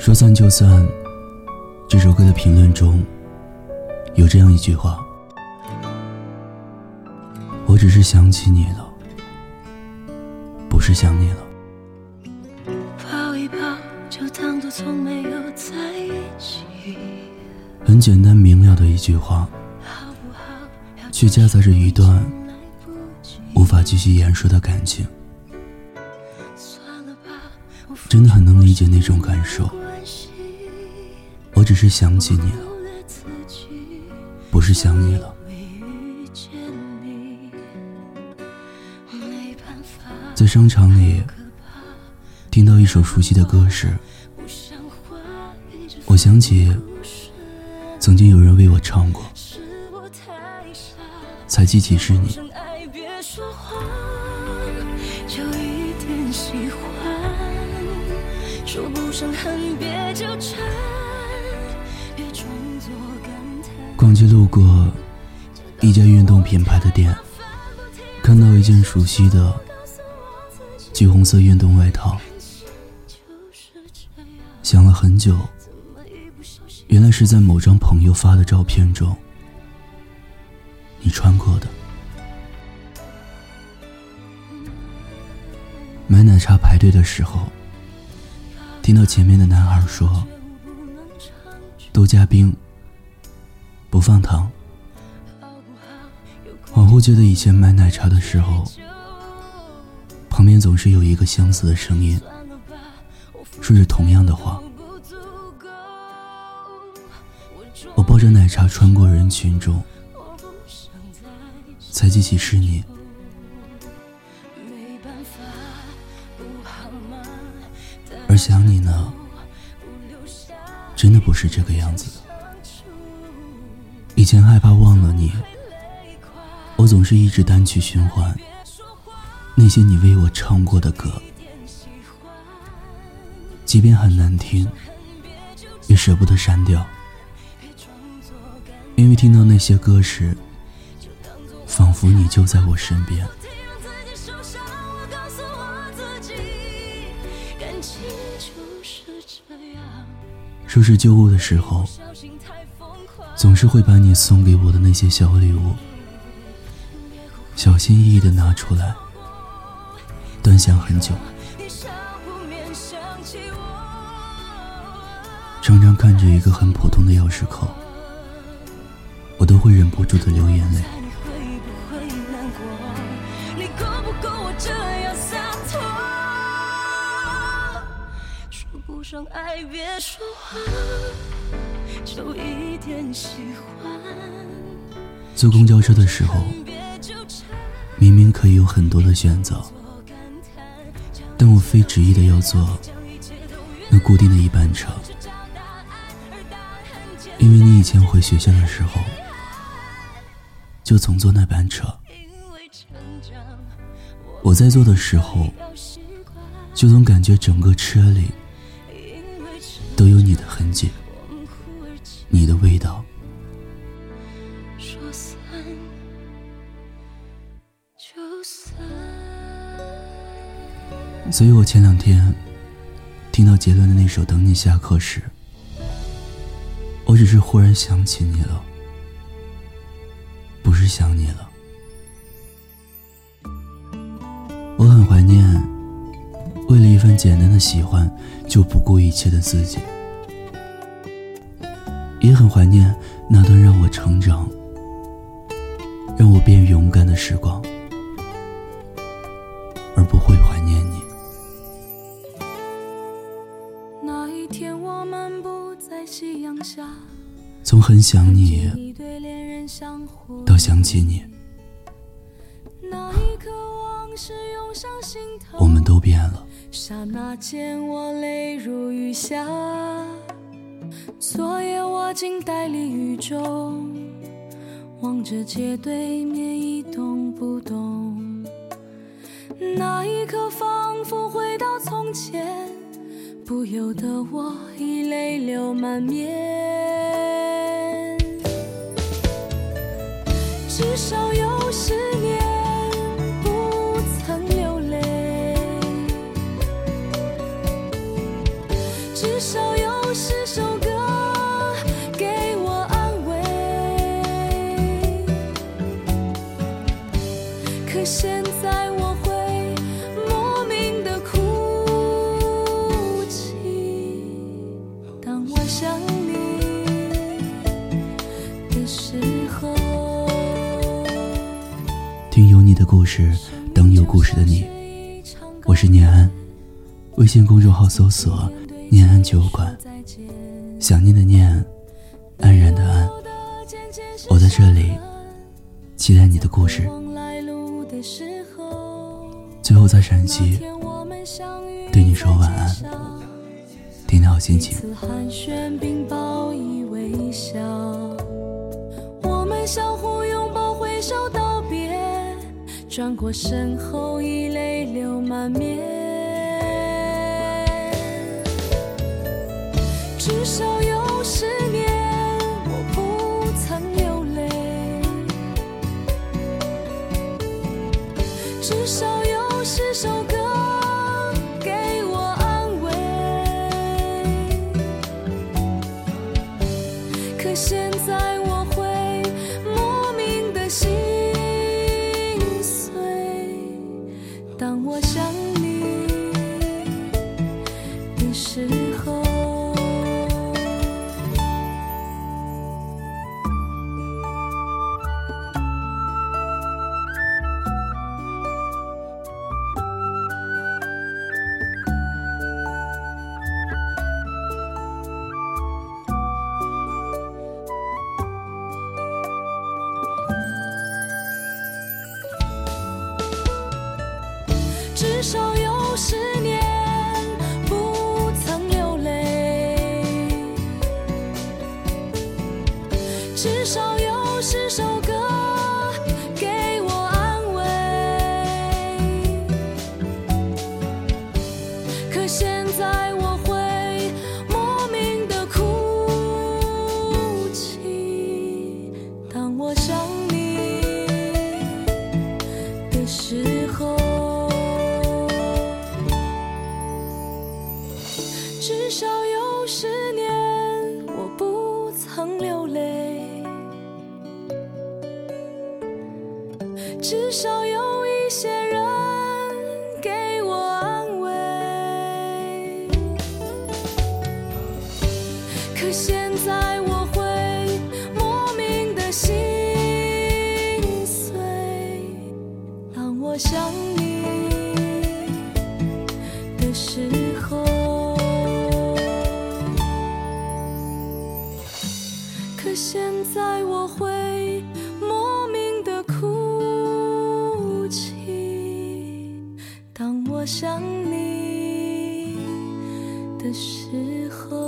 说散就散，这首歌的评论中有这样一句话：“我只是想起你了，不是想你了。”抱一抱，就当作从没有在一起。很简单明了的一句话，却夹杂着一段无法继续言说的感情。真的很能理解那种感受。我只是想起你了，不是想你了。在商场里听到一首熟悉的歌时，我想起曾经有人为我唱过，才记起是你。逛街路过一家运动品牌的店，看到一件熟悉的橘红色运动外套，想了很久，原来是在某张朋友发的照片中你穿过的。买奶茶排队的时候。听到前面的男孩说：“都加冰，不放糖。”恍惚觉得以前买奶茶的时候，旁边总是有一个相似的声音，说着同样的话。我抱着奶茶穿过人群中，才记起是你。而想你呢，真的不是这个样子的。以前害怕忘了你，我总是一直单曲循环那些你为我唱过的歌，即便很难听，也舍不得删掉，因为听到那些歌时，仿佛你就在我身边。收拾旧物的时候，总是会把你送给我的那些小礼物，小心翼翼的拿出来，端详很久。常常看着一个很普通的钥匙扣，我都会忍不住的流眼泪。爱别说话，就一点喜欢。坐公交车的时候，明明可以有很多的选择，但我非执意的要坐那固定的一班车，因为你以前回学校的时候，就总坐那班车。我在坐的时候，就总感觉整个车里。都有你的痕迹，你的味道。所以我前两天听到杰伦的那首《等你下课时》，我只是忽然想起你了，不是想你了。我很怀念为了一份简单的喜欢。就不顾一切的自己，也很怀念那段让我成长、让我变勇敢的时光，而不会怀念你。那一天我漫步在夕阳下，从很想你到想起你，那一刻往事涌上心头，我们都变了。刹那间，我泪如雨下。昨夜我静呆立雨中，望着街对面一动不动。那一刻，仿佛回到从前，不由得我已泪流满面。至少有的故事，等有故事的你。我是念安，微信公众号搜索“念安酒馆”，想念的念，安然的安。我在这里，期待你的故事。最后，在陕西，对你说晚安，天天好心情。我们相互拥抱，挥手道别，转过身后已泪流满面。至少有十年我不曾流泪。至少有十首歌至少有十年不曾流泪，至少有十首歌给我安慰。可现在至少有十年，我不曾流泪。至少有一些人给我安慰。可现在我现在我会莫名的哭泣，当我想你的时候。